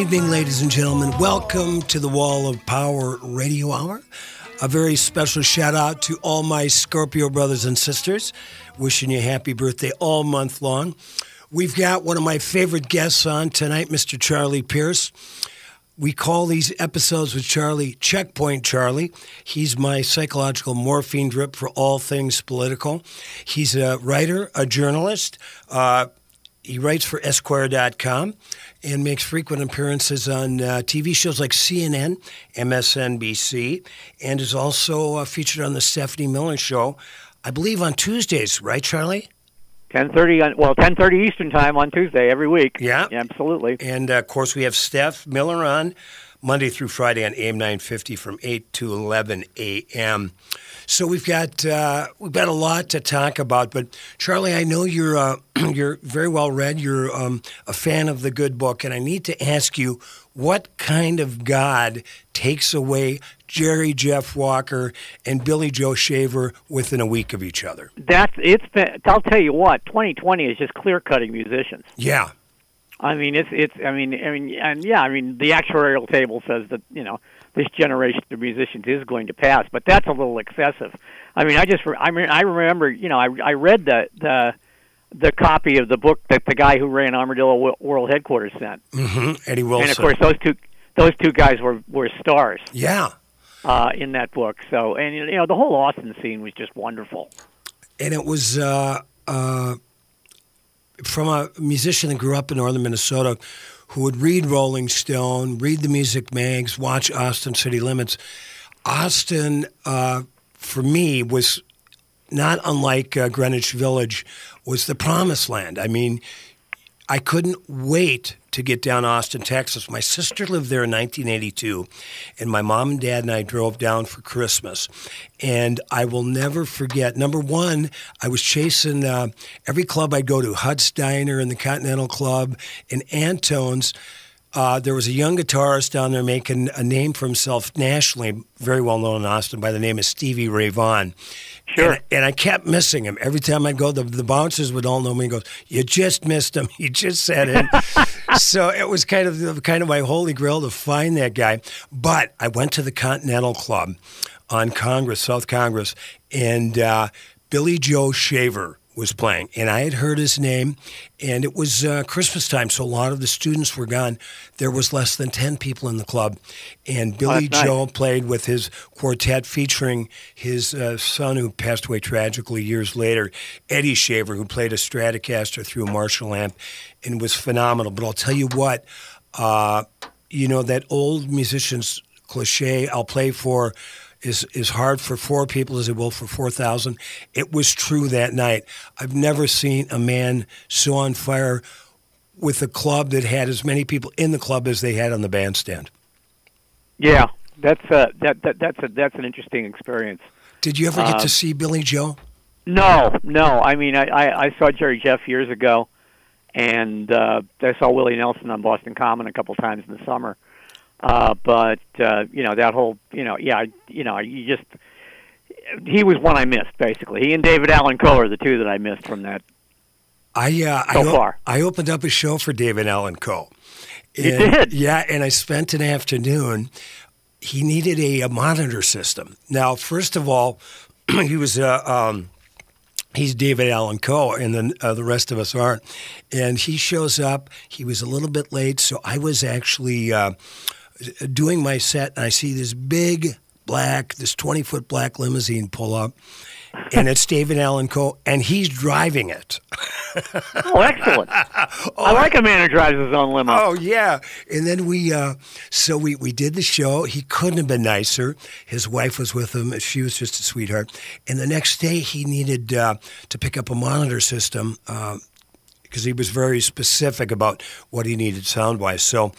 Evening, ladies and gentlemen. Welcome to the Wall of Power Radio Hour. A very special shout out to all my Scorpio brothers and sisters. Wishing you happy birthday all month long. We've got one of my favorite guests on tonight, Mr. Charlie Pierce. We call these episodes with Charlie Checkpoint Charlie. He's my psychological morphine drip for all things political. He's a writer, a journalist. Uh, he writes for Esquire.com and makes frequent appearances on uh, TV shows like CNN, MSNBC, and is also uh, featured on the Stephanie Miller Show, I believe on Tuesdays, right, Charlie? Ten thirty on well, ten thirty Eastern time on Tuesday every week. Yeah, yeah absolutely. And uh, of course, we have Steph Miller on Monday through Friday on AM nine fifty from eight to eleven a.m. So we've got uh, we've got a lot to talk about. But Charlie, I know you're uh, you're very well read. You're um, a fan of the good book, and I need to ask you what kind of God takes away Jerry Jeff Walker and Billy Joe Shaver within a week of each other? That's it's. Been, I'll tell you what. 2020 is just clear cutting musicians. Yeah. I mean, it's it's. I mean, I mean, and yeah, I mean, the actuarial table says that you know this generation of musicians is going to pass, but that's a little excessive. I mean, I just I mean, I remember, you know, I I read the the the copy of the book that the guy who ran Armadillo World Headquarters sent. Mm-hmm. Eddie Wilson. And of course, those two those two guys were were stars. Yeah. Uh, in that book, so and you know the whole Austin scene was just wonderful. And it was uh, uh, from a musician that grew up in northern Minnesota who would read Rolling Stone, read the music mags, watch Austin City Limits. Austin, uh, for me, was not unlike uh, Greenwich Village, was the promised land. I mean, I couldn't wait to get down Austin, Texas. My sister lived there in 1982, and my mom and dad and I drove down for Christmas. And I will never forget. Number one, I was chasing uh, every club I'd go to, Hut's Diner and the Continental Club and Antone's. Uh, there was a young guitarist down there making a name for himself nationally, very well known in Austin by the name of Stevie Ray Vaughan. Sure. And, and, I kept missing him. Every time I'd go, the, the bouncers would all know me and goes, You just missed him. You just said it. so it was kind of kind of my holy grail to find that guy. But I went to the Continental Club on Congress, South Congress, and uh, Billy Joe Shaver was playing, and I had heard his name, and it was uh, Christmas time, so a lot of the students were gone. There was less than ten people in the club, and Billy oh, Joe nice. played with his quartet featuring his uh, son, who passed away tragically years later, Eddie Shaver, who played a Stratocaster through a Marshall amp, and was phenomenal. But I'll tell you what, uh, you know that old musician's cliche, "I'll play for." Is is hard for four people as it will for four thousand. It was true that night. I've never seen a man so on fire with a club that had as many people in the club as they had on the bandstand. Yeah, that's a, that, that that's a that's an interesting experience. Did you ever get Um, to see Billy Joe? No, no. I mean, I, I, I saw Jerry Jeff years ago, and uh, I saw Willie Nelson on Boston Common a couple times in the summer. Uh, but uh, you know that whole, you know, yeah, you know, you just he was one I missed basically. He and David Allan Coe are the two that I missed from that. I uh, So far. I opened up a show for David Allan Coe. You did? Yeah, and I spent an afternoon. He needed a, a monitor system. Now, first of all, he was uh, um, he's David Allan Coe, and then uh, the rest of us aren't. And he shows up. He was a little bit late, so I was actually uh, doing my set, and I see this big black, this twenty foot black limousine pull up. And it's David Allan Coe, and he's driving it. Oh, excellent! I like a man who drives his own limo. Oh yeah, and then we uh, so we we did the show. He couldn't have been nicer. His wife was with him. She was just a sweetheart. And the next day, he needed uh, to pick up a monitor system because he was very specific about what he needed sound wise. So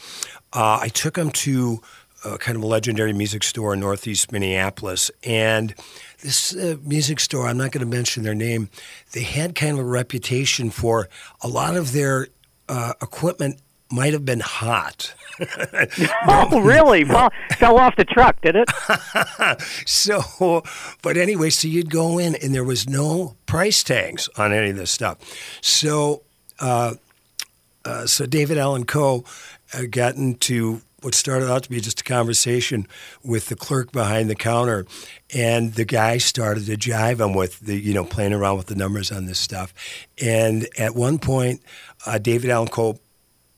uh, I took him to uh, kind of a legendary music store in Northeast Minneapolis, and this uh, music store, I'm not going to mention their name, they had kind of a reputation for a lot of their uh, equipment might have been hot. Oh, really? Well, fell off the truck, did it? so, but anyway, so you'd go in and there was no price tags on any of this stuff. So, uh, uh, so David Allan Coe uh, got into what started out to be just a conversation with the clerk behind the counter, and the guy started to jive him with the you know playing around with the numbers on this stuff, and at one point, uh, David Allan Coe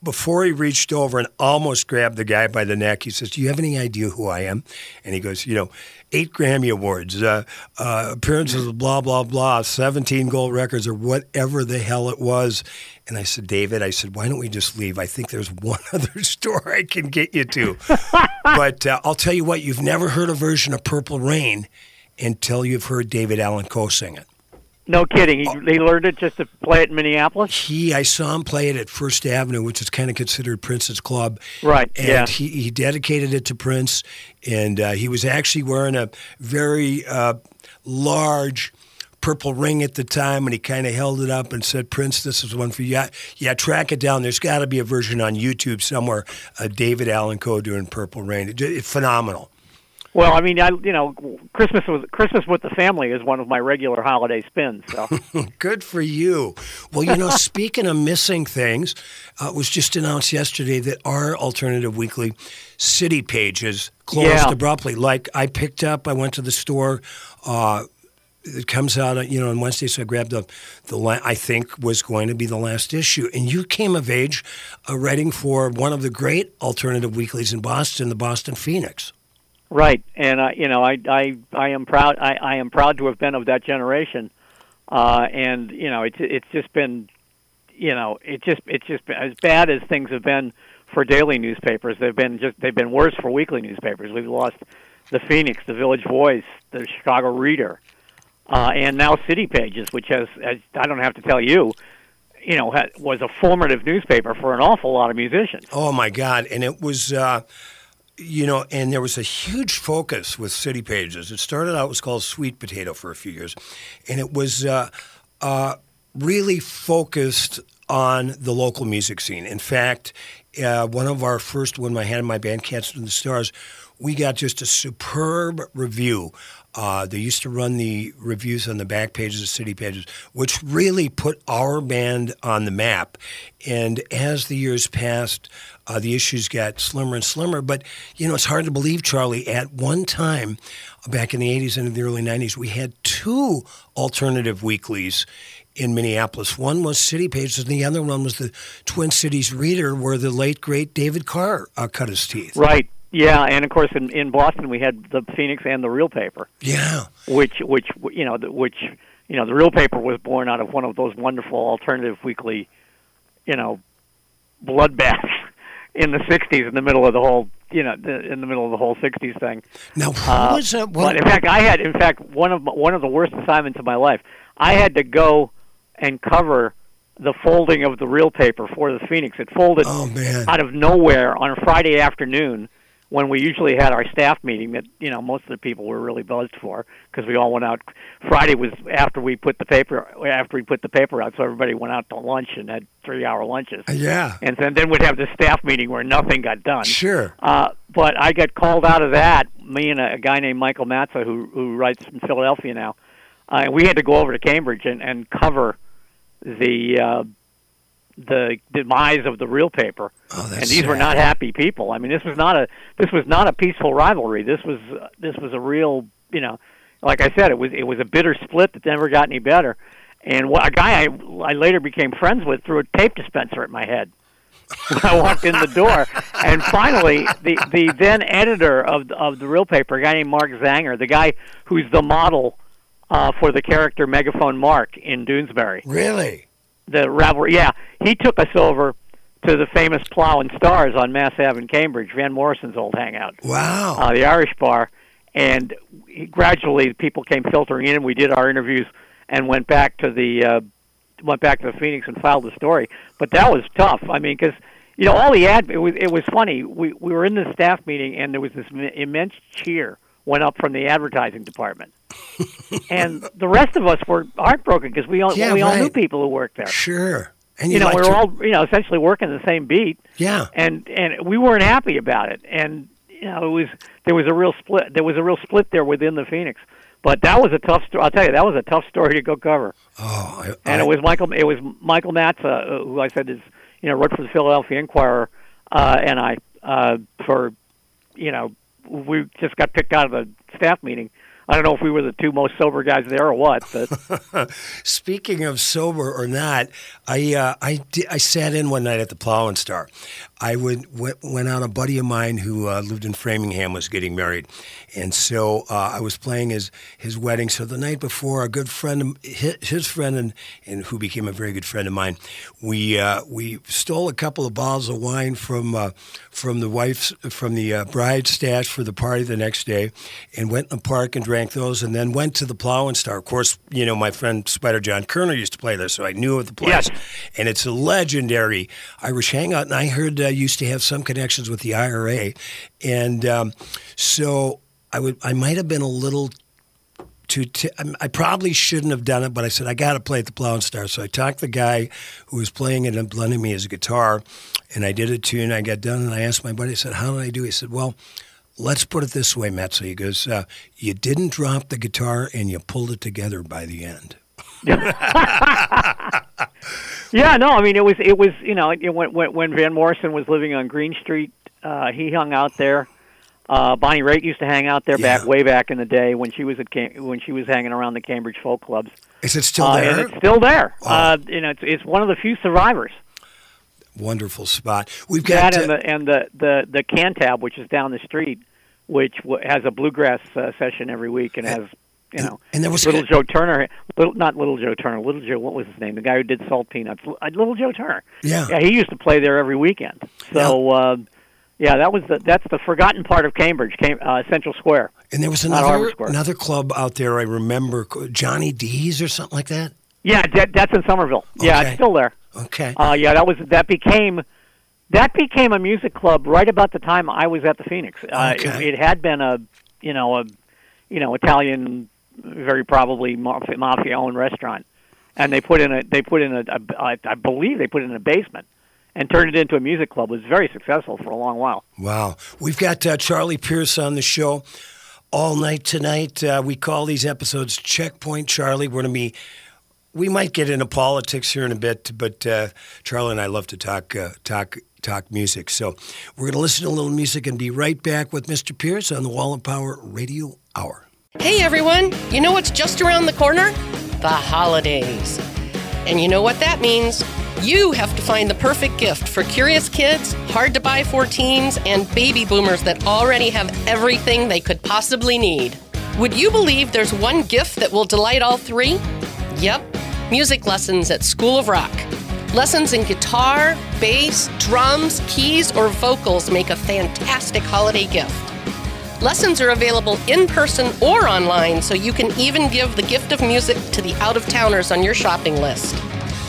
before he reached over and almost grabbed the guy by the neck, he says, "Do you have any idea who I am?" And he goes, "You know, eight Grammy awards, uh, uh, appearances, blah blah blah, seventeen gold records, or whatever the hell it was." And I said, "David, I said, why don't we just leave? I think there's one other store I can get you to, but uh, I'll tell you what, you've never heard a version of Purple Rain until you've heard David Allan Coe sing it." No kidding. He, he learned it just to play it in Minneapolis. He, I saw him play it at First Avenue, which is kind of considered Prince's club. Right. And yeah. he, he dedicated it to Prince, and uh, he was actually wearing a very uh, large purple ring at the time, and he kind of held it up and said, "Prince, this is one for you." Yeah, yeah track it down. There's got to be a version on YouTube somewhere. Uh, David Allan Coe doing Purple Rain. It, it, phenomenal. Well, I mean, I you know, Christmas with Christmas with the family is one of my regular holiday spins. So good for you. Well, you know, speaking of missing things, uh, it was just announced yesterday that our alternative weekly city pages closed Yeah. abruptly. Like I picked up, I went to the store. Uh, it comes out, you know, on Wednesday, so I grabbed the, the I think was going to be the last issue. And you came of age uh, writing for one of the great alternative weeklies in Boston, the Boston Phoenix. Right, and I you know I I I am proud I, I am proud to have been of that generation, uh, and you know it's it's just been, you know it just it's just been, as bad as things have been for daily newspapers. They've been just they've been worse for weekly newspapers. We've lost the Phoenix, the Village Voice, the Chicago Reader, uh, and now City Pages, which has, as I don't have to tell you, you know, was a formative newspaper for an awful lot of musicians. Oh my God! And it was, uh, you know, and there was a huge focus with City Pages. It started out it was called Sweet Potato for a few years, and it was uh, uh, really focused on the local music scene. In fact, uh, one of our first when I had my band Cats in the Stars, we got just a superb review. Uh, they used to run the reviews on the back pages of City Pages, which really put our band on the map. And as the years passed, uh, the issues got slimmer and slimmer. But, you know, it's hard to believe, Charlie, at one time, back in the 80s and in the early 90s, we had two alternative weeklies in Minneapolis. One was City Pages, and the other one was the Twin Cities Reader, where the late, great David Carr uh, cut his teeth. Right. Yeah, and of course in in Boston we had the Phoenix and the Real Paper, Yeah. which which you know which you know the Real Paper was born out of one of those wonderful alternative weekly, you know, bloodbaths in the '60s in the middle of the whole you know the, in the middle of the whole '60s thing. Now, who Uh, was that? But in fact, I had in fact one of my- one of the worst assignments of my life. I had to go and cover the folding of the real paper for the Phoenix. It folded oh, out of nowhere on a Friday afternoon when we usually had our staff meeting that you know most of the people were really buzzed for because we all went out. Friday was after we put the paper after we put the paper out, so everybody went out to lunch and had three hour lunches. Yeah. And then then we'd have the staff meeting where nothing got done. Sure. Uh, but I got called out of that. Me and a, a guy named Michael Matza, who who writes in Philadelphia now, uh, and we had to go over to Cambridge and, and cover the uh, the demise of the real paper. Oh, that's and these were not happy people. I mean, this was not a this was not a peaceful rivalry. This was uh, this was a real you know, like I said, it was it was a bitter split that never got any better. And what, a guy I, I later became friends with threw a tape dispenser at my head when I walked in the door. And finally, the the then editor of of the real paper, a guy named Mark Zanger, the guy who's the model uh, for the character Megaphone Mark in Doonesbury, Really? The rivalry. Yeah, he took us over to the famous Plough and Stars on Mass Ave in Cambridge, Van Morrison's old hangout, Wow. uh, the Irish bar. And he- gradually, people came filtering in. We did our interviews and went back to the uh, went back to the Phoenix and filed the story. But that was tough. I mean, because you know all the ad. It was it was funny. We we were in the staff meeting and there was this im- immense cheer went up from the advertising department. And the rest of us were heartbroken because we all Yeah, we all knew people who worked there Sure. And you know, like we to- were all you know essentially working the same beat, Yeah. and and we weren't happy about it. And you know, it was there was a real split. There was a real split there within the Phoenix. But that was a tough story. I'll tell you, that was a tough story to go cover. Oh, I, And I- it was Michael. It was Michael Matza, uh, who I said is you know wrote for the Philadelphia Inquirer uh, and I uh, for you know we just got picked out of the staff meeting. I don't know if we were the two most sober guys there or what. But speaking of sober or not, I uh, I di- I sat in one night at the Plough and Star. I would went, went out. A buddy of mine who uh, lived in Framingham was getting married, and so uh, I was playing his his wedding. So the night before, a good friend, his friend, and, and who became a very good friend of mine, we uh, we stole a couple of bottles of wine from uh, from the wife's from the uh, bride's stash for the party the next day, and went in the park and drank those, and then went to the Plough and Star. Of course, you know my friend Spider John Koerner used to play there, so I knew of the place, Yes. and it's a legendary Irish hangout. And I heard uh, used to have some connections with the IRA, and um, so I would I might have been a little too. T- I- probably shouldn't have done it, but I said I got to play at the Plough and Star. So I talked the guy who was playing it and lending me his guitar, and I did a tune. I got done, and I asked my buddy. I said, "How did I do?" He said, "Well." Let's put it this way, Metsa. He goes, uh, You didn't drop the guitar and you pulled it together by the end. yeah, no, I mean it was it was you know it, when when when Van Morrison was living on Green Street, uh, he hung out there. Uh, Bonnie Raitt used to hang out there Yeah. back way back in the day when she was at Cam- when she was hanging around the Cambridge folk clubs. Is it still uh, there? And it's still there. Oh. Uh, you know, it's, it's one of the few survivors. Wonderful spot. We've got That uh, and the and the the the Cantab, which is down the street, which w- has a bluegrass uh, session every week and has you and- know and there was little Joe Turner, little not little Joe Turner, little Joe. What was his name? The guy who did Salt Peanuts, uh, little Joe Turner. yeah. Yeah, he used to play there every weekend. So. Uh, yeah, that was the that's the forgotten part of Cambridge, Cam, uh, Central Square. And there was another another club out there. I remember Johnny D's or something like that. Yeah, that, that's in Somerville. Yeah, it's still there. Okay. Uh, yeah, that was that became that became a music club right about the time I was at the Phoenix. Uh, Okay. it, it had been a you know a you know Italian, very probably mafia owned restaurant, and they put in a they put in a, I believe they put it in a basement and turned it into a music club. It was very successful for a long while. Wow. We've got uh, Charlie Pierce on the show all night tonight. Uh, we call these episodes Checkpoint Charlie. We're going to be, we might get into politics here in a bit, but uh, Charlie and I love to talk, uh, talk, talk music. So we're going to listen to a little music and be right back with Mr. Pierce on the Wall of Power Radio Hour. Hey everyone, you know what's just around the corner? The holidays. And you know what that means? You have to find the perfect gift for curious kids, hard to buy for teens, and baby boomers that already have everything they could possibly need. Would you believe there's one gift that will delight all three? Yep, music lessons at School of Rock. Lessons in guitar, bass, drums, keys, or vocals make a fantastic holiday gift. Lessons are available in person or online, so you can even give the gift of music to the out of towners on your shopping list.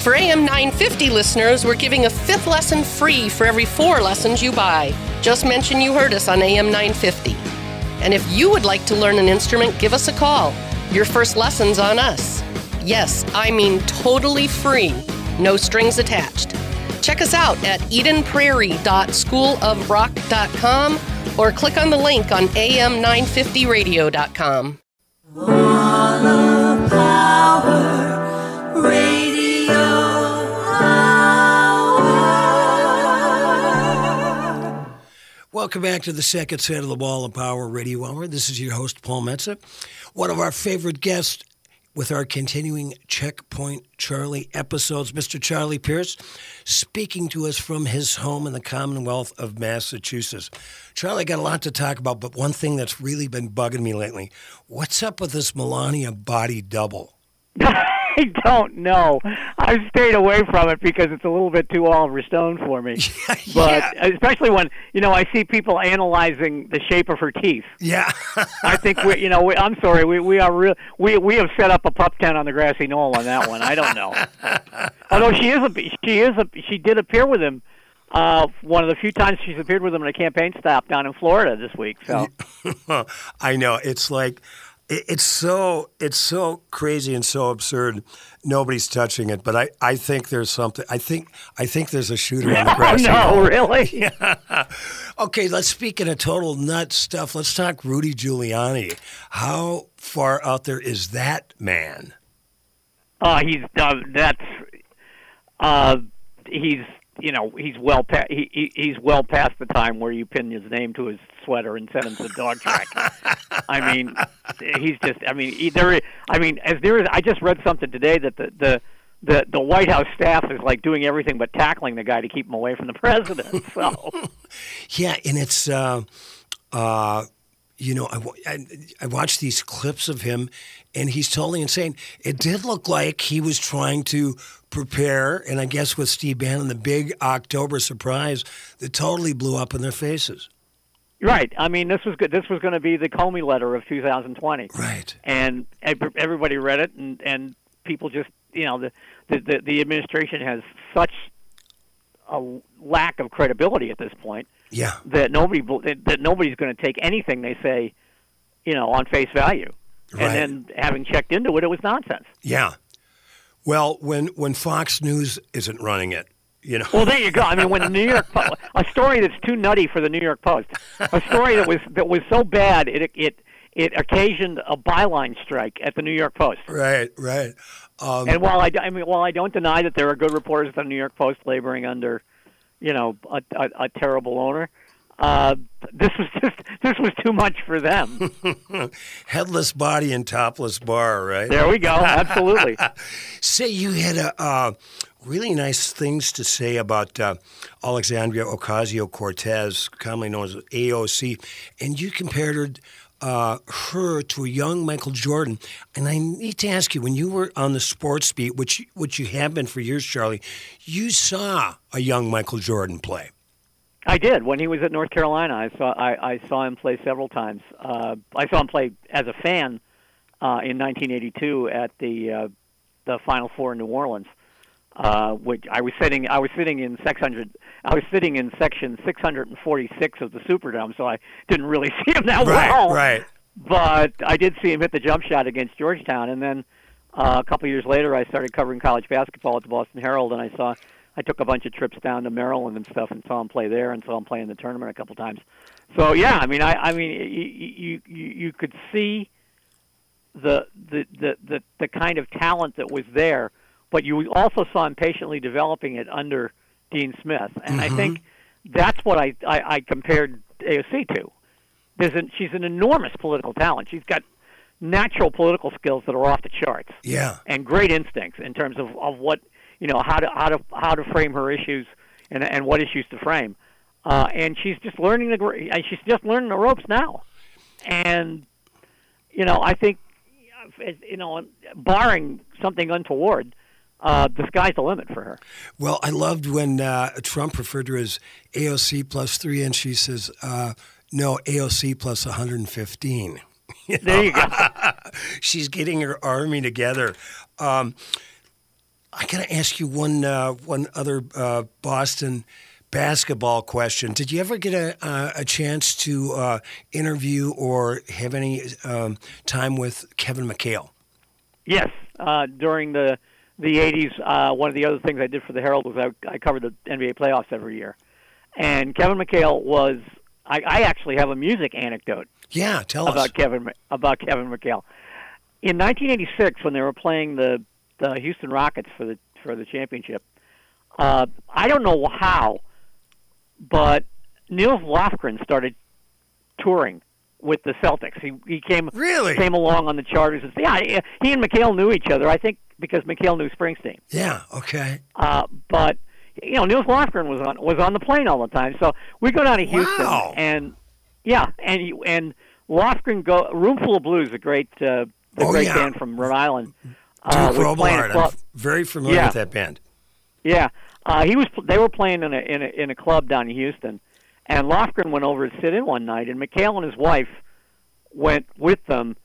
For AM 950 listeners, we're giving a fifth lesson free for every four lessons you buy. Just mention you heard us on AM 950. And if you would like to learn an instrument, give us a call. Your first lesson's on us. Yes, I mean totally free, no strings attached. Check us out at edenprairie.schoolofrock.com or click on the link on am950radio.com. Welcome back to the second set of the Wall of Power Radio Hour. This is your host, Paul Metsa. One of our favorite guests with our continuing Checkpoint Charlie episodes, Mr. Charlie Pierce, speaking to us from his home in the Commonwealth of Massachusetts. Charlie, I got a lot to talk about, but one thing that's really been bugging me lately what's up with this Melania body double? I don't know. I've stayed away from it because it's a little bit too Oliver Stone for me. But especially when you know I see people analyzing the shape of her teeth. Yeah. I think we, you know, we, I'm sorry, we we are real. We we have set up a pup tent on the grassy knoll on that one. I don't know. Although she is a she is a she did appear with him. Uh, one of the few times she's appeared with him in a campaign stop down in Florida this week. So I know it's like it's so it's so crazy and so absurd. Nobody's touching it, but I, I think there's something. I think I think there's a shooter on the oh no, really? Okay, let's speak in a total nut stuff. Let's talk Rudy Giuliani. How far out there is that man? Uh, he's uh, that's uh, he's you know he's well pa- he, he he's well past the time where you pin his name to his sweater and send him to dog track. I mean, he's just I mean he, there I mean as there is I just read something today that the the the the White House staff is like doing everything but tackling the guy to keep him away from the president. So yeah, and it's uh, uh, you know I, I, I watched these clips of him, and he's totally insane. It did look like he was trying to prepare, and I guess with Steve Bannon, the big October surprise that totally blew up in their faces. Right. I mean, this was good. This was going to be the Comey letter of 2020. Right. And everybody read it, and and people just you know the the the, the administration has such a lack of credibility at this point. Yeah. That nobody that nobody's going to take anything they say, you know, on face value. Right. And then having checked into it, it was nonsense. Yeah. Well, when when Fox News isn't running it, you know. Well, there you go. I mean, when the New York Post, a story that's too nutty for the New York Post, a story that was that was so bad it it it occasioned a byline strike at the New York Post. Right, right. Um, and while I, I mean, while I don't deny that there are good reporters at the New York Post laboring under, you know, a, a, a terrible owner, uh, this was just this was too much for them. Headless body and topless bar, right? There we go. Absolutely. say you had a uh, really nice things to say about uh, Alexandria Ocasio Cortez, commonly known as AOC, and you compared her uh, her to a young Michael Jordan. And I need to ask you, when you were on the sports beat, which which you have been for years, Charlie, you saw a young Michael Jordan play. I did when he was at North Carolina. I saw I, I saw him play several times. Uh, I saw him play as a fan uh, in 1982 at the uh, the Final Four in New Orleans. Uh, which I was sitting I was sitting in 600 I was sitting in section 646 of the Superdome, so I didn't really see him that right, well. Right. But I did see him hit the jump shot against Georgetown, and then uh, a couple of years later, I started covering college basketball at the Boston Herald, and I saw I took a bunch of trips down to Maryland and stuff, and saw him play there, and saw him play in the tournament a couple times. So yeah, I mean, I I mean, you you you could see the the the the, the kind of talent that was there, but you also saw him patiently developing it under Dean Smith, and mm-hmm. I think that's what I, I I compared AOC to. There's an, she's an enormous political talent. She's got natural political skills that are off the charts. Yeah. And great instincts in terms of, of what you know how to how to how to frame her issues and and what issues to frame. Uh, and she's just learning the she's just learning the ropes now. And you know, I think you know, barring something untoward, uh, the sky's the limit for her. Well, I loved when uh, Trump referred to her as AOC plus three, and she says, uh, no, AOC plus 115. You know? There you go. She's getting her army together. Um, I got to ask you one uh, one other uh, Boston basketball question. Did you ever get a a chance to uh, interview or have any um, time with Kevin McHale? Yes, uh, during the the '80s, uh, one of the other things I did for the Herald was I, I covered the NBA playoffs every year, and Kevin McHale was. I, I actually have a music anecdote. Yeah, tell about us Kevin about Kevin McHale. In 1986, when they were playing the the Houston Rockets for the for the championship. Uh, I don't know how, but Nils Lofgren started touring with the Celtics. He he came really came along on the charters. And, yeah, he and McHale knew each other. I think because McHale knew Springsteen. Yeah. Okay. Uh, but you know, Nils Lofgren was on was on the plane all the time. So we go down to Houston, wow. and yeah, and he, and Lofgren go Roomful of Blues, a great uh, the oh, great yeah. band from Rhode Island. Uh, Duke Robillard. I'm very familiar yeah. with that band. Yeah, uh, he was. They were playing in a, in a in a club down in Houston, and Lofgren went over to sit in one night, and McHale and his wife went with them,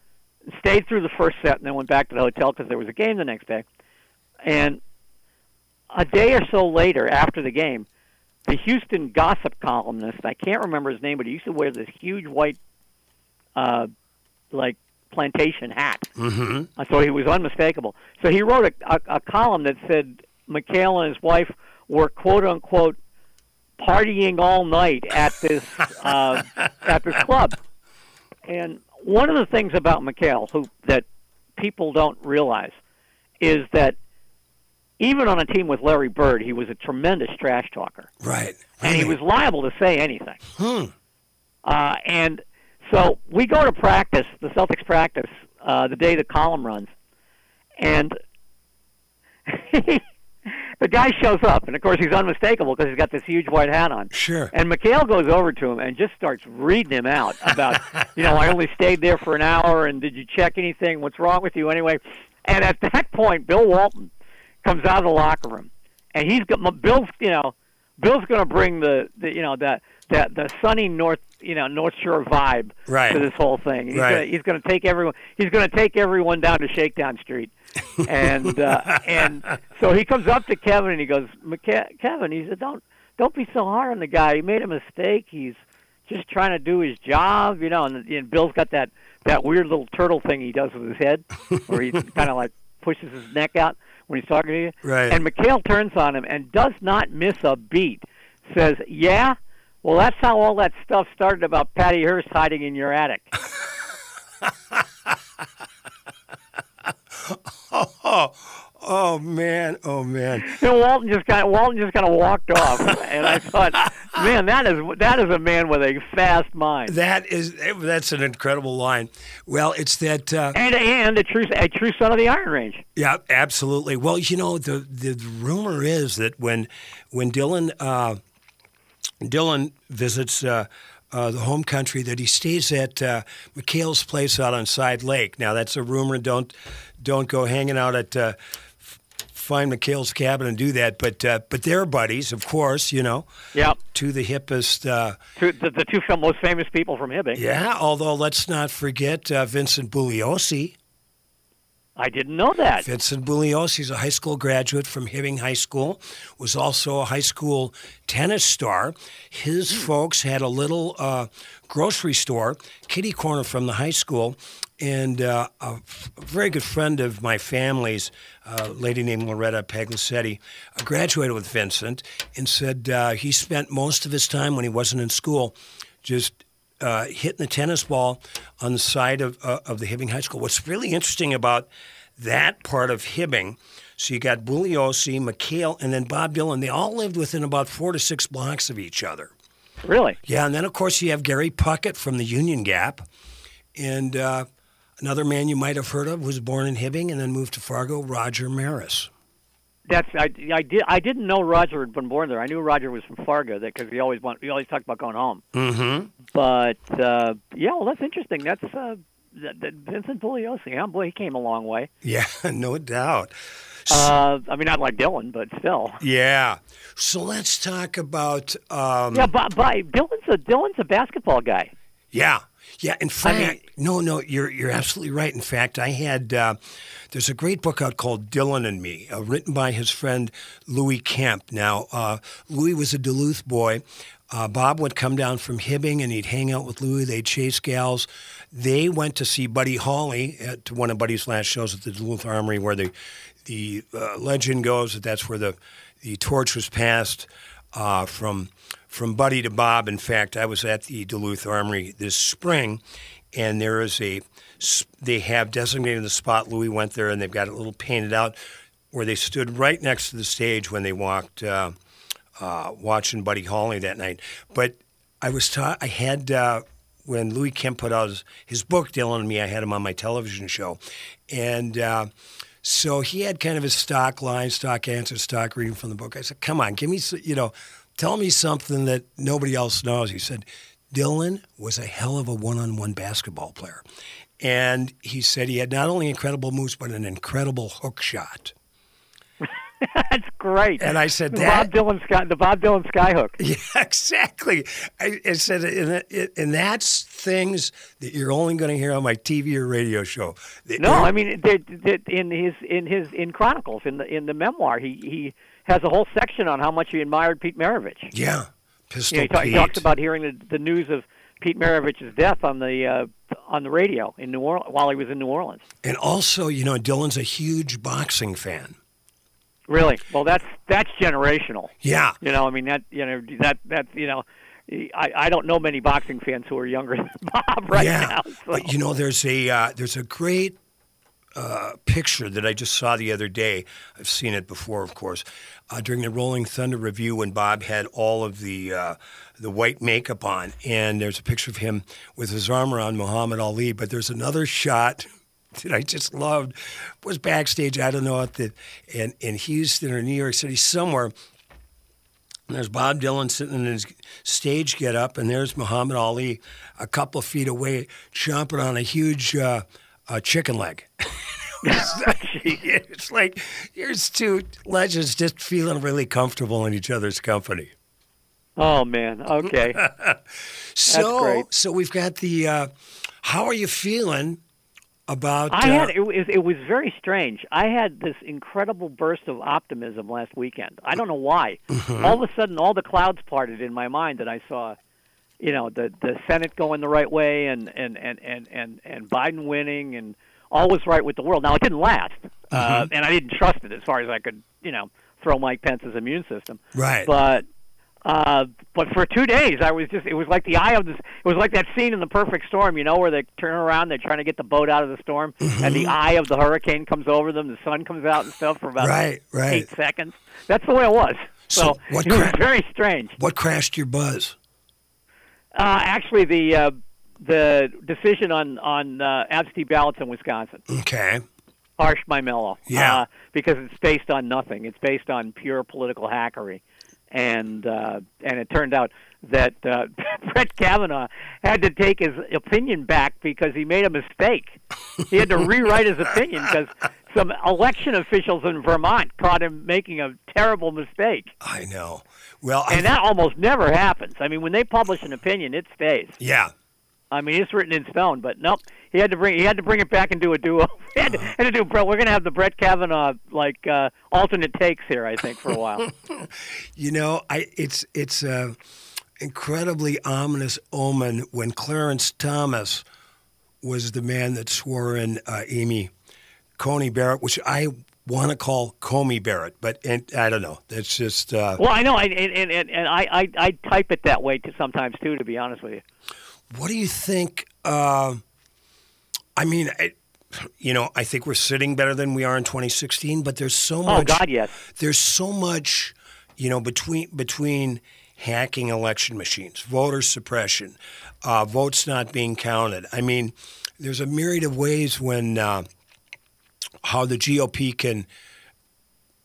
stayed through the first set, and then went back to the hotel because there was a game the next day. And a day or so later, after the game, the Houston gossip columnist, I can't remember his name, but he used to wear this huge white, uh, like plantation hat. Mm-hmm. Uh, so he was unmistakable. So he wrote a, a, a column that said McHale and his wife were quote unquote partying all night at this uh, at this club. And one of the things about McHale who that people don't realize is that even on a team with Larry Bird, he was a tremendous trash talker, Right. and he was liable to say anything. Hmm. Uh, and so we go to practice, the Celtics practice, uh, the day the column runs, and the guy shows up, and of course he's unmistakable because he's got this huge white hat on. Sure. And McHale goes over to him and just starts reading him out about, you know, I only stayed there for an hour, and did you check anything? What's wrong with you anyway? And at that point, Bill Walton comes out of the locker room, and he's got Bill's, you know, Bill's going to bring the, the, you know, that that the sunny North, you know, North Shore vibe Right. to this whole thing. He's Right. gonna, he's going to take everyone. He's going to take everyone down to Shakedown Street, and uh, and so he comes up to Kevin and he goes, "McKe- Kevin, he said, don't don't be so hard on the guy. He made a mistake. He's just trying to do his job, you know." And, and Bill's got that that weird little turtle thing he does with his head, where he kind of like pushes his neck out when he's talking to you. Right. And McHale turns on him and does not miss a beat. Says, "Yeah." Well, that's how all that stuff started about Patty Hearst hiding in your attic. Oh, oh man, oh man. And Walton just kind of Walton just kind of walked off, and I thought, man, that is that is a man with a fast mind, That is that's an incredible line. Well, it's that. Uh, and and a true a true son of the Iron Range. yeah, absolutely. Well, you know the the rumor is that when when Dylan uh, Dylan visits. Uh, uh, the home country that he stays at uh, McHale's place out on Side Lake. Now that's a rumor. Don't don't go hanging out at uh, find McHale's cabin and do that. But uh, but they're buddies, of course. You know, Yep, to the hippest. Uh, two, the, the two most famous people from Hibbing. yeah. Although let's not forget uh, Vincent Bugliosi. I didn't know that. Vincent Bugliosi he's a high school graduate from Hibbing High School, was also a high school tennis star. His folks had a little uh, grocery store, kitty corner from the high school, and uh, a f- a very good friend of my family's, a lady named Loretta Paglicetti, uh, graduated with Vincent and said uh, he spent most of his time when he wasn't in school just uh, hitting the tennis ball on the side of, uh, of the Hibbing High School. What's really interesting about that part of Hibbing, so you got Bugliosi, McHale, and then Bob Dylan. They all lived within about four to six blocks of each other. Really? Yeah, and then of course you have Gary Puckett from the Union Gap, and uh, another man you might have heard of was born in Hibbing and then moved to Fargo, Roger Maris. That's I, I did I didn't know Roger had been born there. I knew Roger was from Fargo because he always want he always talked about going home. Mm-hmm. But uh, yeah, well, that's interesting. That's uh, that, that Vincent Bugliosi. Huh? Boy, he came a long way. Yeah, no doubt. Uh, I mean, not like Dylan, but still. Yeah. So let's talk about. Um, Yeah, but, but Dylan's a Dylan's a basketball guy. Yeah, yeah. In fact, mean- no, no, you're you're absolutely right. In fact, I had uh, there's a great book out called Dylan and Me, uh, written by his friend Louis Kemp. Now, uh, Louis was a Duluth boy. Uh, Bob would come down from Hibbing and he'd hang out with Louis. They'd chase gals. They went to see Buddy Holly at one of Buddy's last shows at the Duluth Armory, where the the uh, legend goes that that's where the the torch was passed uh, from from Buddy to Bob. In fact, I was at the Duluth Armory this spring, and there is a they have designated the spot. Louis went there, and they've got it a little painted out where they stood right next to the stage when they walked uh, uh, watching Buddy Holly that night. But I was taught I had. Uh, when Louis Kemp put out his, his book, Dylan and Me, I had him on my television show. And uh, so he had kind of his stock line, stock answer, stock reading from the book. I said, come on, give me, you know, tell me something that nobody else knows. He said, Dylan was a hell of a one on one basketball player. And he said he had not only incredible moves, but an incredible hook shot. That's great. And I said, the that, Bob Dylan sky the Bob Dylan skyhook. Yeah, exactly. I, I said, and, and that's things that you're only going to hear on my TV or radio show. No, I mean that that in his in his in Chronicles in the in the memoir he he has a whole section on how much he admired Pete Maravich. yeah, You Pistol know, he, ta- he talks about hearing the, the news of Pete Maravich's death on the uh, on the radio in New Orleans while he was in New Orleans. and also, you know, Dylan's a huge boxing fan. Really? Well, that's that's generational. Yeah. You know, I mean that you know that that you know. I, I don't know many boxing fans who are younger than Bob right yeah, now. So. but you know, there's a uh, there's a great uh, picture that I just saw the other day. I've seen it before, of course, uh, during the Rolling Thunder Revue when Bob had all of the uh, the white makeup on, and there's a picture of him with his arm around Muhammad Ali. But there's another shot that I just loved. Was backstage, I don't know at the in in Houston or New York City somewhere. And there's Bob Dylan sitting in his stage get up, and there's Muhammad Ali a couple of feet away, chomping on a huge uh, chicken leg. it's like here's two legends just feeling really comfortable in each other's company. Oh man, okay. so great. so we've got the. Uh, how are you feeling about? I uh, had it was it was very strange. I had this incredible burst of optimism last weekend. I don't know why. Mm-hmm. All of a sudden, all the clouds parted in my mind, and I saw, you know, the the Senate going the right way, and and and and and, and Biden winning, and all was right with the world. Now it didn't last, uh, Mm-hmm. and I didn't trust it as far as I could, you know, throw Mike Pence's immune system. right. But uh, but for two days, I was just it was like the eye of this. It was like that scene in the Perfect Storm, you know, where they turn around, they're trying to get the boat out of the storm, and the eye of the hurricane comes over them. The sun comes out and stuff for about Right, right. eight seconds. That's the way it was. So So, what it was very strange. what crashed your buzz? Uh, actually, the uh, the decision on on uh, absentee ballots in Wisconsin Okay. harsh my mellow. Yeah. Uh, because it's based on nothing. It's based on pure political hackery. And uh, and it turned out that uh, Brett Kavanaugh had to take his opinion back because he made a mistake. He had to rewrite his opinion because some election officials in Vermont caught him making a terrible mistake. I know. Well, And that almost never happens. I mean, when they publish an opinion, it stays. yeah. I mean, it's written in stone, but nope. He had to bring he had to bring it back and do a duo. he had to, had to do Brett. We're gonna have the Brett Kavanaugh like uh, alternate takes here, I think, for a while. You know, I it's it's a incredibly ominous omen when Clarence Thomas was the man that swore in uh, Amy Coney Barrett, which I want to call Comey Barrett, but and, I don't know. That's just uh, well, I know, I, and and and and I, I I type it that way to sometimes too. To be honest with you, what do you think? Uh, I mean, I, you know, I think we're sitting better than we are in 2016, but there's so much. oh much. God, yes. there's so much, you know, between between hacking election machines, voter suppression, uh, votes not being counted. I mean, there's a myriad of ways when uh, how the GOP can,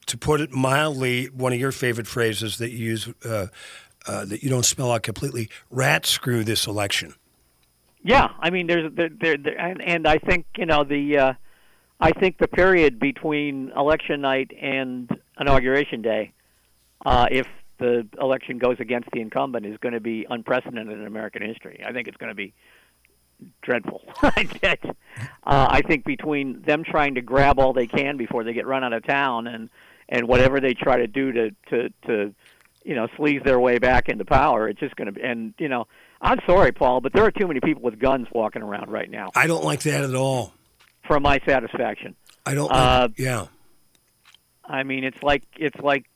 to put it mildly, one of your favorite phrases that you use uh, uh, that you don't spell out completely, rat screw this election. Yeah, I mean, there's there, there, there and, and I think you know the uh, I think the period between election night and inauguration day, uh, if the election goes against the incumbent, is going to be unprecedented in American history. I think it's going to be dreadful. uh, I think between them trying to grab all they can before they get run out of town and and whatever they try to do to to to you know sleaze their way back into power, it's just going to be. And you know, I'm sorry, Paul, but there are too many people with guns walking around right now I don't like that at all. for my satisfaction. I don't. Uh, yeah. I mean, it's like it's like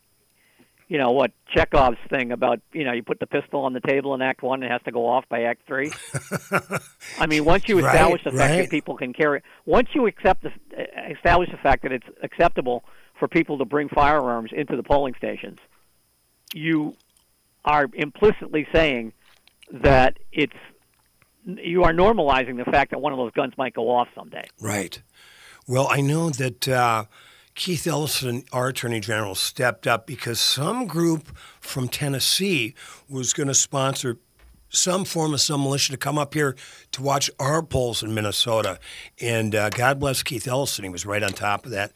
you know what Chekhov's thing about you know you put the pistol on the table in Act One, and it has to go off by Act Three. I mean, once you Right, establish the fact right. that people can carry, once you accept the, establish the fact that it's acceptable for people to bring firearms into the polling stations, you are implicitly saying that it's you are normalizing the fact that one of those guns might go off someday. Right. Well, I know that uh, Keith Ellison, our Attorney General, stepped up because some group from Tennessee was going to sponsor some form of some militia to come up here to watch our polls in Minnesota. And uh, God bless Keith Ellison. He was right on top of that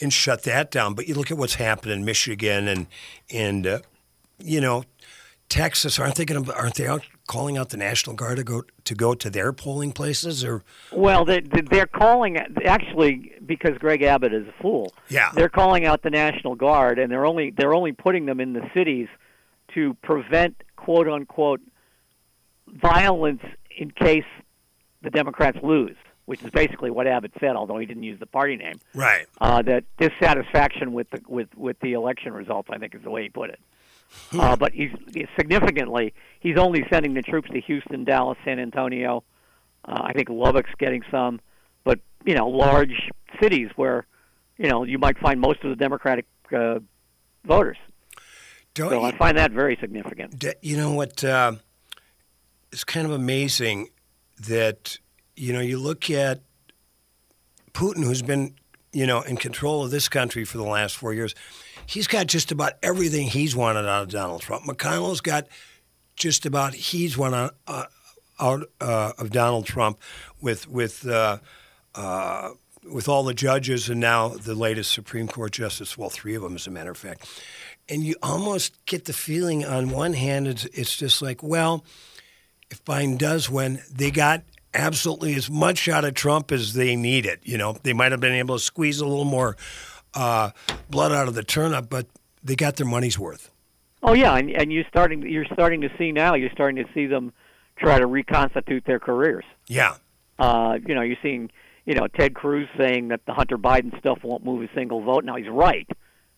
and shut that down. But you look at what's happened in Michigan and, and uh, you know, Texas. Aren't they going to, aren't they out calling out the National Guard to go to go to their polling places or Well, they, they're calling actually because Greg Abbott is a fool. Yeah. they're calling out the National Guard, and they're only they're only putting them in the cities to prevent quote unquote violence in case the Democrats lose, which is basically what Abbott said, although he didn't use the party name. right? Uh, that dissatisfaction with the with with the election results, I think, is the way he put it. Uh, but he's significantly he's only sending the troops to Houston, Dallas, San Antonio. Uh, I think Lubbock's getting some, but you know, large cities where, you know, you might find most of the Democratic uh, voters. Don't So you- I find that very significant. You know what? Uh, it's kind of amazing that you know you look at Putin, who's been you know in control of this country for the last four years. He's got just about everything he's wanted out of Donald Trump. McConnell's got just about he's wanted uh, out uh, of Donald Trump with with. Uh, uh, with all the judges and now the latest Supreme Court justice, well, three of them, as a matter of fact, and you almost get the feeling on one hand it's, it's just like well if biden does win they got absolutely as much out of trump as they needed it you know they might have been able to squeeze a little more uh, blood out of the turnip but they got their money's worth Oh yeah, and, and you're starting you're starting to see now. You're starting to see them try to reconstitute their careers. yeah Uh, you know, you're seeing you know Ted Cruz saying that the Hunter Biden stuff won't move a single vote. Now he's right,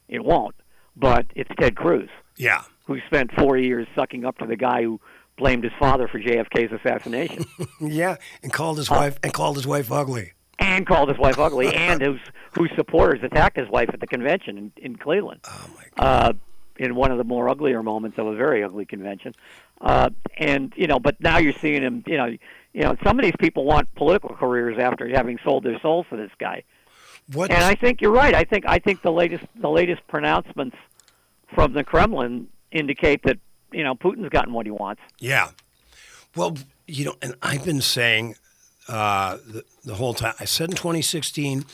it won't. But it's Ted Cruz yeah who spent four years sucking up to the guy who blamed his father for JFK's assassination yeah and called his wife and called his wife ugly and called his wife ugly, and whose whose supporters attacked his wife at the convention in, in Cleveland. oh my god uh, in one of the more uglier moments of a very ugly convention. Uh, and you know, but now you're seeing him. You know, you know, some of these people want political careers after having sold their souls to this guy. what And I think you're right. I think I think the latest the latest pronouncements from the Kremlin indicate that you know Putin's gotten what he wants. Yeah. Well, you know, and I've been saying uh, the, the whole time. I said in 2016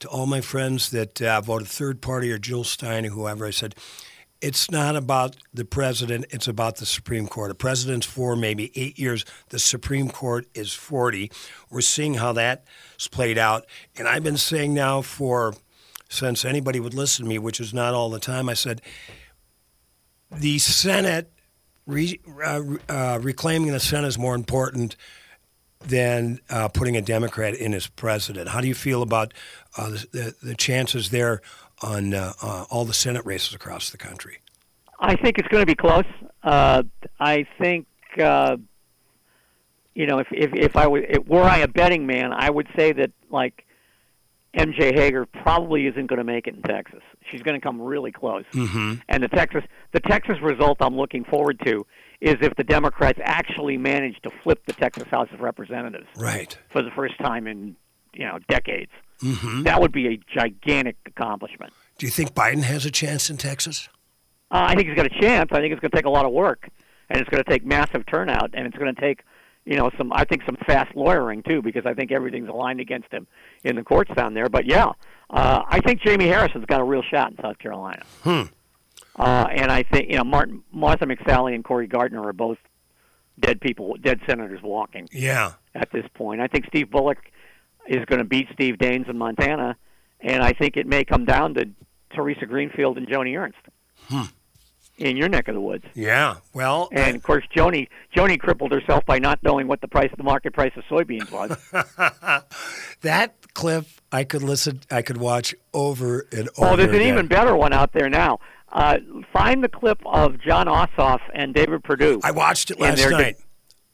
to all my friends that uh, voted third party or Jill Stein or whoever, I said, it's not about the president, it's about the Supreme Court. The president's for maybe eight years, the Supreme Court is 40. We're seeing how that's played out. And I've been saying now for, since anybody would listen to me, which is not all the time, I said, the Senate re, uh, uh, reclaiming the Senate is more important than uh, putting a Democrat in as president. How do you feel about uh, the, the, chances there on all the Senate races across the country? I think it's going to be close. I think you know if if if I if, were I a betting man, I would say that like MJ Hegar probably isn't going to make it in Texas. She's going to come really close. Mm-hmm. And the Texas the Texas result I'm looking forward to is if the Democrats actually manage to flip the Texas House of Representatives Right. for the first time in you know decades. Mm-hmm. That would be a gigantic accomplishment. Do you think Biden has a chance in Texas? Uh, I think he's got a chance. I think it's going to take a lot of work, and it's going to take massive turnout, and it's going to take, you know, some. I think some fast lawyering too, because I think everything's aligned against him in the courts down there. But yeah, uh, I think Jamie Harrison's got a real shot in South Carolina. Hmm. Uh, and I think you know Martin, Martha McSally and Cory Gardner are both dead people, dead senators walking Yeah. at this point. I think Steve Bullock is going to beat Steve Daines in Montana, and I think it may come down to Theresa Greenfield and Joni Ernst Hmm. In your neck of the woods. Yeah. Well, And of course, Joni Joni crippled herself by not knowing what the price, the market price of soybeans was. that clip I could listen, I could watch over and over. oh, there's an again. even better one out there now. Uh, find the clip of Jon Ossoff and David Perdue I watched it in last their de- night.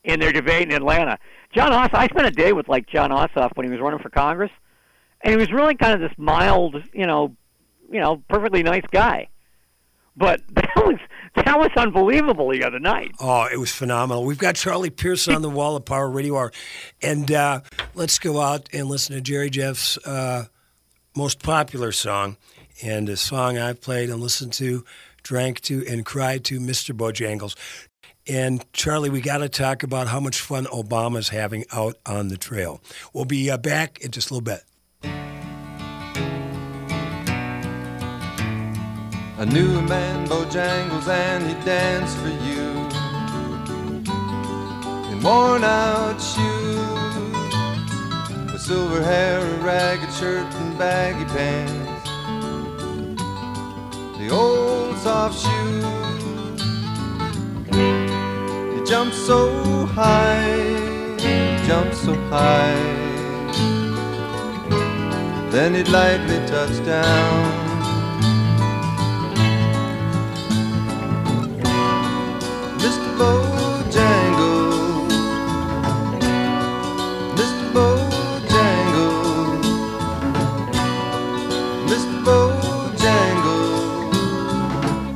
in their debate in Atlanta. Jon Ossoff, I spent a day with like Jon Ossoff when he was running for Congress, and he was really kind of this mild, you know, you know, perfectly nice guy. But that was that was unbelievable the other night. Oh, it was phenomenal. We've got Charlie Pearson on the wall of Power Radio Hour. And uh, let's go out and listen to Jerry Jeff's uh, most popular song and a song I've played and listened to, drank to, and cried to, Mr. Bojangles. And Charlie, we got to talk about how much fun Obama's having out on the trail. We'll be uh, back in just a little bit. I knew a man, Bojangles, and he danced for you in worn out shoes, with silver hair, a ragged shirt, and baggy pants. The old soft shoes. He jumped so high, jumped so high. Then he'd lightly touched down. Mr. Mr.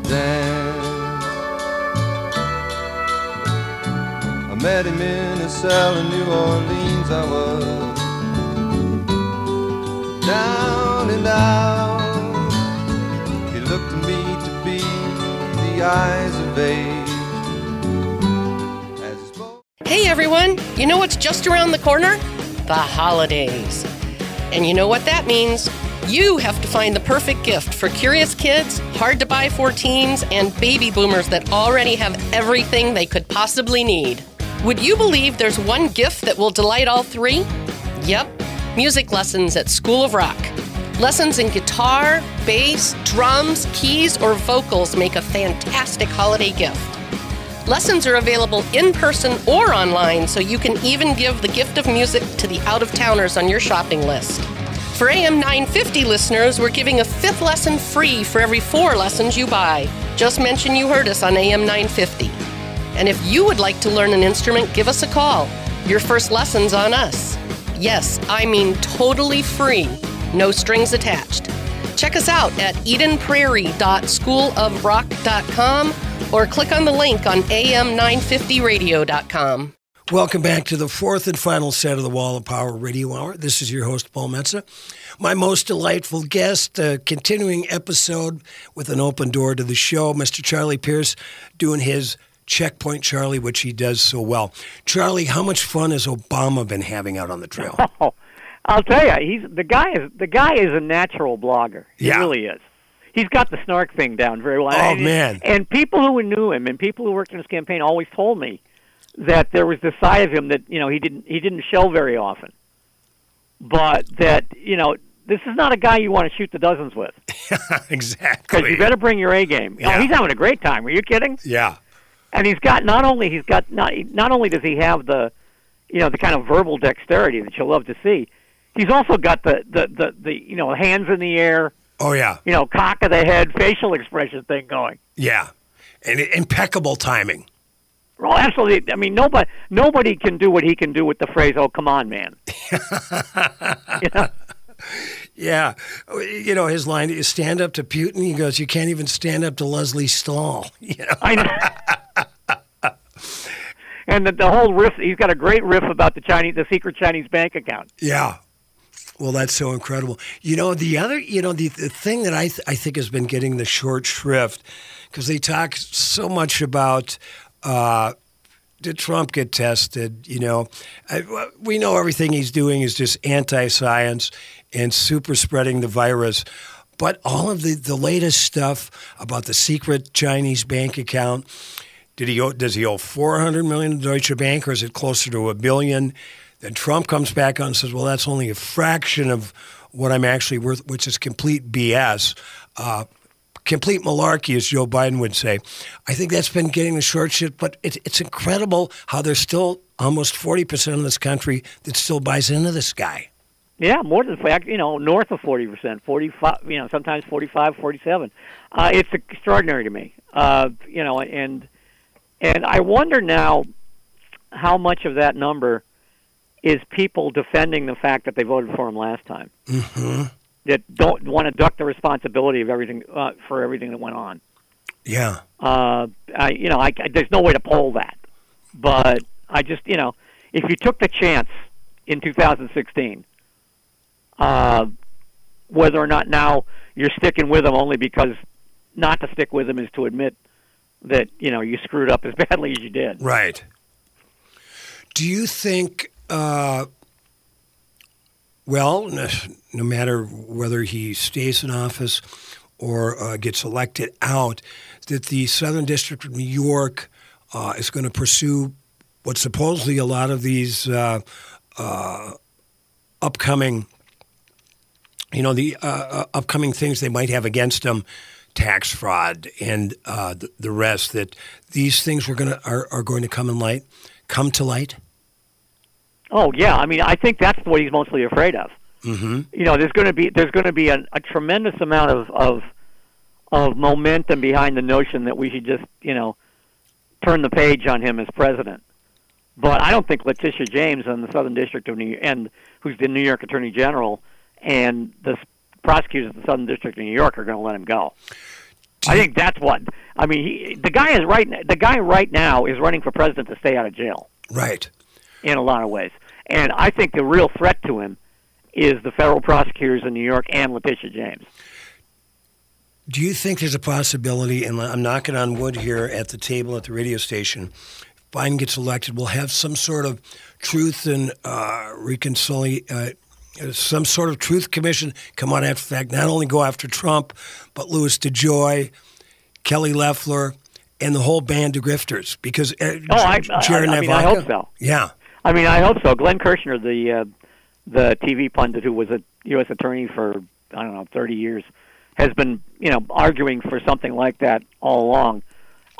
Dance. I met him in a cell in New Orleans. I was down and out. He looked me to be the eyes of age. Everyone, you know what's just around the corner? The holidays. And you know what that means? You have to find the perfect gift for curious kids, hard to buy for teens, and baby boomers that already have everything they could possibly need. Would you believe there's one gift that will delight all three? Yep, music lessons at School of Rock. Lessons in guitar, bass, drums, keys, or vocals make a fantastic holiday gift. Lessons are available in person or online, so you can even give the gift of music to the out of towners on your shopping list. For AM 950 listeners, we're giving a fifth lesson free for every four lessons you buy. Just mention you heard us on AM 950. And if you would like to learn an instrument, give us a call. Your first lesson's on us. Yes, I mean totally free, no strings attached. Check us out at edenprairie.schoolofrock.com or click on the link on am950radio.com. Welcome back to the fourth and final set of the Wall of Power Radio Hour. This is your host, Paul Metsa. My most delightful guest, uh, continuing episode with an open door to the show, Mr. Charlie Pierce, doing his Checkpoint Charlie, which he does so well. Charlie, how much fun has Obama been having out on the trail? Oh, I'll tell you, he's the guy is the guy is a natural blogger. He Yeah. really is. He's got the snark thing down very well. Oh, and, man. And people who knew him and people who worked in his campaign always told me that there was this side of him that you know he didn't he didn't show very often, but that you know this is not a guy you want to shoot the dozens with exactly. because you better bring your A game. Oh, yeah. Oh, he's having a great time. Are you kidding? Yeah. and he's got not only he's got not not only does he have the you know the kind of verbal dexterity that you'll love to see he's also got the the the, the you know hands in the air Oh, yeah. you know cock of the head facial expression thing going Yeah. And impeccable timing. well absolutely i mean nobody nobody can do what he can do with the phrase oh come on man you know? Yeah. Oh, you know, his line is stand up to Putin. He goes, You can't even stand up to Lesley Stahl. You know? I know. and the, the whole riff he's got a great riff about the chinese the secret chinese bank account Yeah. Well, that's so incredible. You know, the other, you know, the, the thing that I, th- I think has been getting the short shrift, because they talk so much about uh, did Trump get tested? You know, I, we know everything he's doing is just anti science and super spreading the virus. But all of the, the latest stuff about the secret Chinese bank account, did he owe, does he owe 400 million to Deutsche Bank or is it closer to a billion? Then Trump comes back on and says, well, that's only a fraction of what I'm actually worth, which is complete BS. Uh, complete malarkey, as Joe Biden would say. I think that's been getting the short shit, but it, it's incredible how there's still almost 40% of this country that still buys into this guy. Yeah, more than fact, you know, north of forty percent, forty-five, you know, sometimes forty-five, forty-seven. Uh, it's extraordinary to me, uh, you know, and and I wonder now how much of that number is people defending the fact that they voted for him last time, hmm that don't want to duck the responsibility of everything uh, for everything that went on. Yeah. Uh, I, you know, I, I, there's no way to poll that, but I just, you know, if you took the chance in 2016, uh, whether or not now you're sticking with them only because not to stick with them is to admit that you know you screwed up as badly as you did. Right. Do you think, uh, well, no, no matter whether he stays in office or uh, gets elected out, that the Southern District of New York uh, is going to pursue what supposedly a lot of these uh, uh, upcoming, you know, the uh, upcoming things they might have against them, tax fraud and uh, the, the rest, that these things were going to are, are going to come in light, come to light. Oh yeah, I mean I think that's what he's mostly afraid of. Mm-hmm. You know, there's going to be there's going to be a, a tremendous amount of, of of momentum behind the notion that we should just you know turn the page on him as president. But I don't think Letitia James in the Southern District of New York, and who's the New York Attorney General, and the prosecutors of the Southern District of New York are going to let him go. I think that's what I mean. He, the guy is right. The guy right now is running for president to stay out of jail. Right. In a lot of ways. And I think the real threat to him is the federal prosecutors in New York and Letitia James. Do you think there's a possibility, and I'm knocking on wood here at the table at the radio station, if Biden gets elected, we'll have some sort of truth and uh, reconciliation, uh, some sort of truth commission come on after the fact, not only go after Trump, but Louis DeJoy, Kelly Loeffler, and the whole band of grifters. Because uh, oh, I, I, I, mean, I hope so. Yeah, I mean, I hope so. Glenn Kirshner, the uh, the TV pundit who was a U.S. attorney for I don't know 30 years has been, you know, arguing for something like that all along.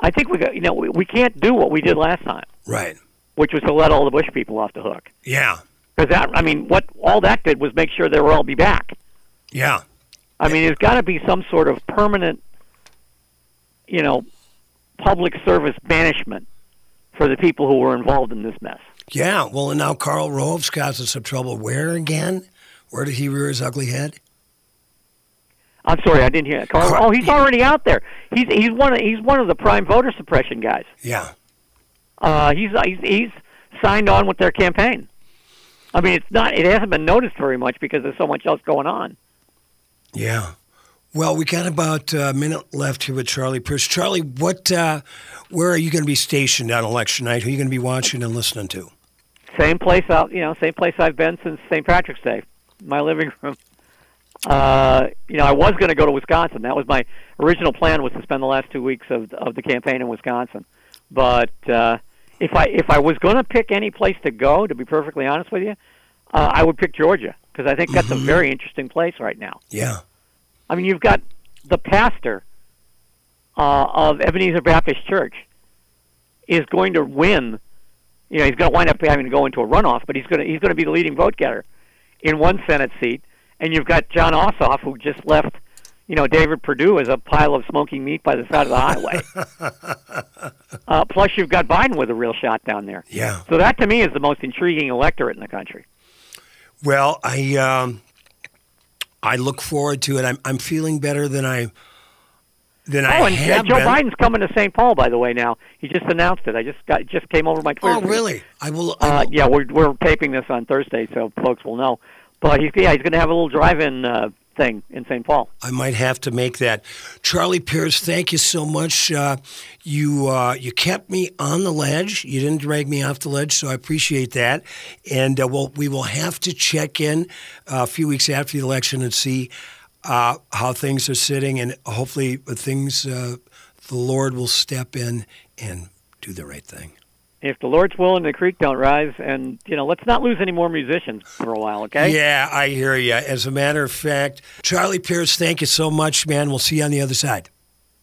I think we got, you know, we, we can't do what we did last time. Right. Which was to let all the Bush people off the hook. Yeah. Because that, I mean, what all that did was make sure they will all be back. Yeah. I mean, there's got to be some sort of permanent, you know, public service banishment for the people who were involved in this mess. Yeah. Well, and now Karl Rove's causing some trouble. Where again? Where did he rear his ugly head? I'm sorry, I didn't hear that. Karl, oh, he's already out there. He's he's one of he's one of the prime voter suppression guys. Yeah. Uh, he's he's he's signed on with their campaign. I mean, it's not it hasn't been noticed very much because there's so much else going on. Yeah. Well, we got about a minute left here with Charlie Pierce. Charlie, what, uh, where are you going to be stationed on election night? Who are you going to be watching and listening to? Same place out, you know, same place I've been since St. Patrick's Day. My living room. Uh, you know, I was going to go to Wisconsin. That was my original plan was to spend the last two weeks of of the campaign in Wisconsin. But uh, if I if I was going to pick any place to go, to be perfectly honest with you, uh, I would pick Georgia because I think that's mm-hmm. a very interesting place right now. Yeah, I mean, you've got the pastor uh, of Ebenezer Baptist Church is going to win. You know, he's going to wind up having to go into a runoff, but he's going to he's going to be the leading vote getter in one Senate seat and you've got Jon Ossoff who just left, you know, David Perdue as a pile of smoking meat by the side of the highway. uh, plus, you've got Biden with a real shot down there. Yeah. So that to me is the most intriguing electorate in the country. Well, I um, I look forward to it. I'm I'm feeling better than I than oh, I and have Joe been. Biden's coming to St. Paul, by the way. Now he just announced it. I just got just came over my Twitter. Oh, really? I will. I will. Uh, yeah, we're we're taping this on Thursday, so folks will know. But he's yeah, he's going to have a little drive-in uh, thing in St. Paul. I might have to make that. Charlie Pierce, thank you so much. Uh, you uh, you kept me on the ledge. You didn't drag me off the ledge, so I appreciate that. And uh, well, we will have to check in uh, a few weeks after the election and see uh, how things are sitting, and hopefully things uh, the Lord will step in and do the right thing if the Lord's willing, the creek don't rise, and you know, let's not lose any more musicians for a while, okay? Yeah, I hear you. As a matter of fact, Charlie Pierce, thank you so much, man. We'll see you on the other side.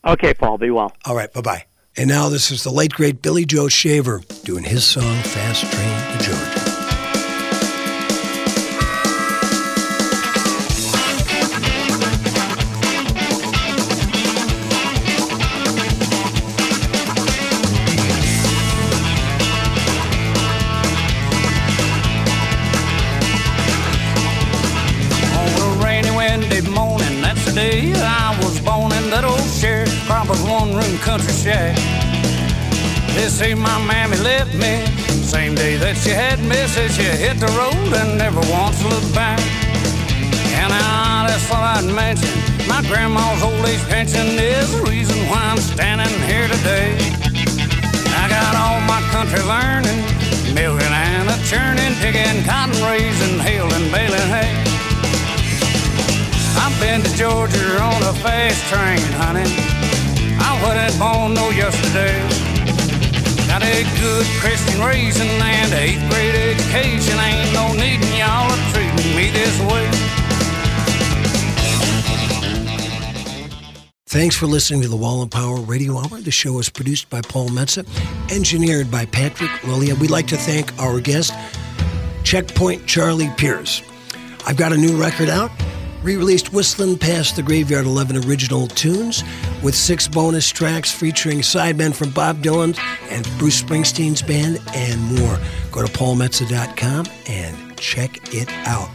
Okay, Paul. Be well. All right. Bye bye. And now this is the late great Billy Joe Shaver doing his song "Fast Train to Georgia." Country shack. They say my mammy left me same day that she had me. Said she hit the road and never once looked back. And I just thought I'd mention my grandma's old age pension is the reason why I'm standing here today. I got all my country learning, milking and a churning, digging cotton, raising, hailing, baling hay. I've been to Georgia on a fast train, honey. I wasn't born no yesterday. Got a good Christian raising and eighth grade education. Ain't no needin' y'all to treating me this way. Thanks for listening to the Wall of Power Radio Hour. The show is produced by Paul Metsa, engineered by Patrick Lilia. We'd like to thank our guest, Checkpoint Charlie Pierce. I've got a new record out re released Whistling Past the Graveyard 11 original tunes with six bonus tracks featuring sidemen from Bob Dylan and Bruce Springsteen's band and more. Go to paulmetsa.com and check it out.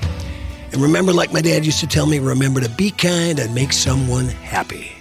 And remember, like my dad used to tell me, remember to be kind and make someone happy.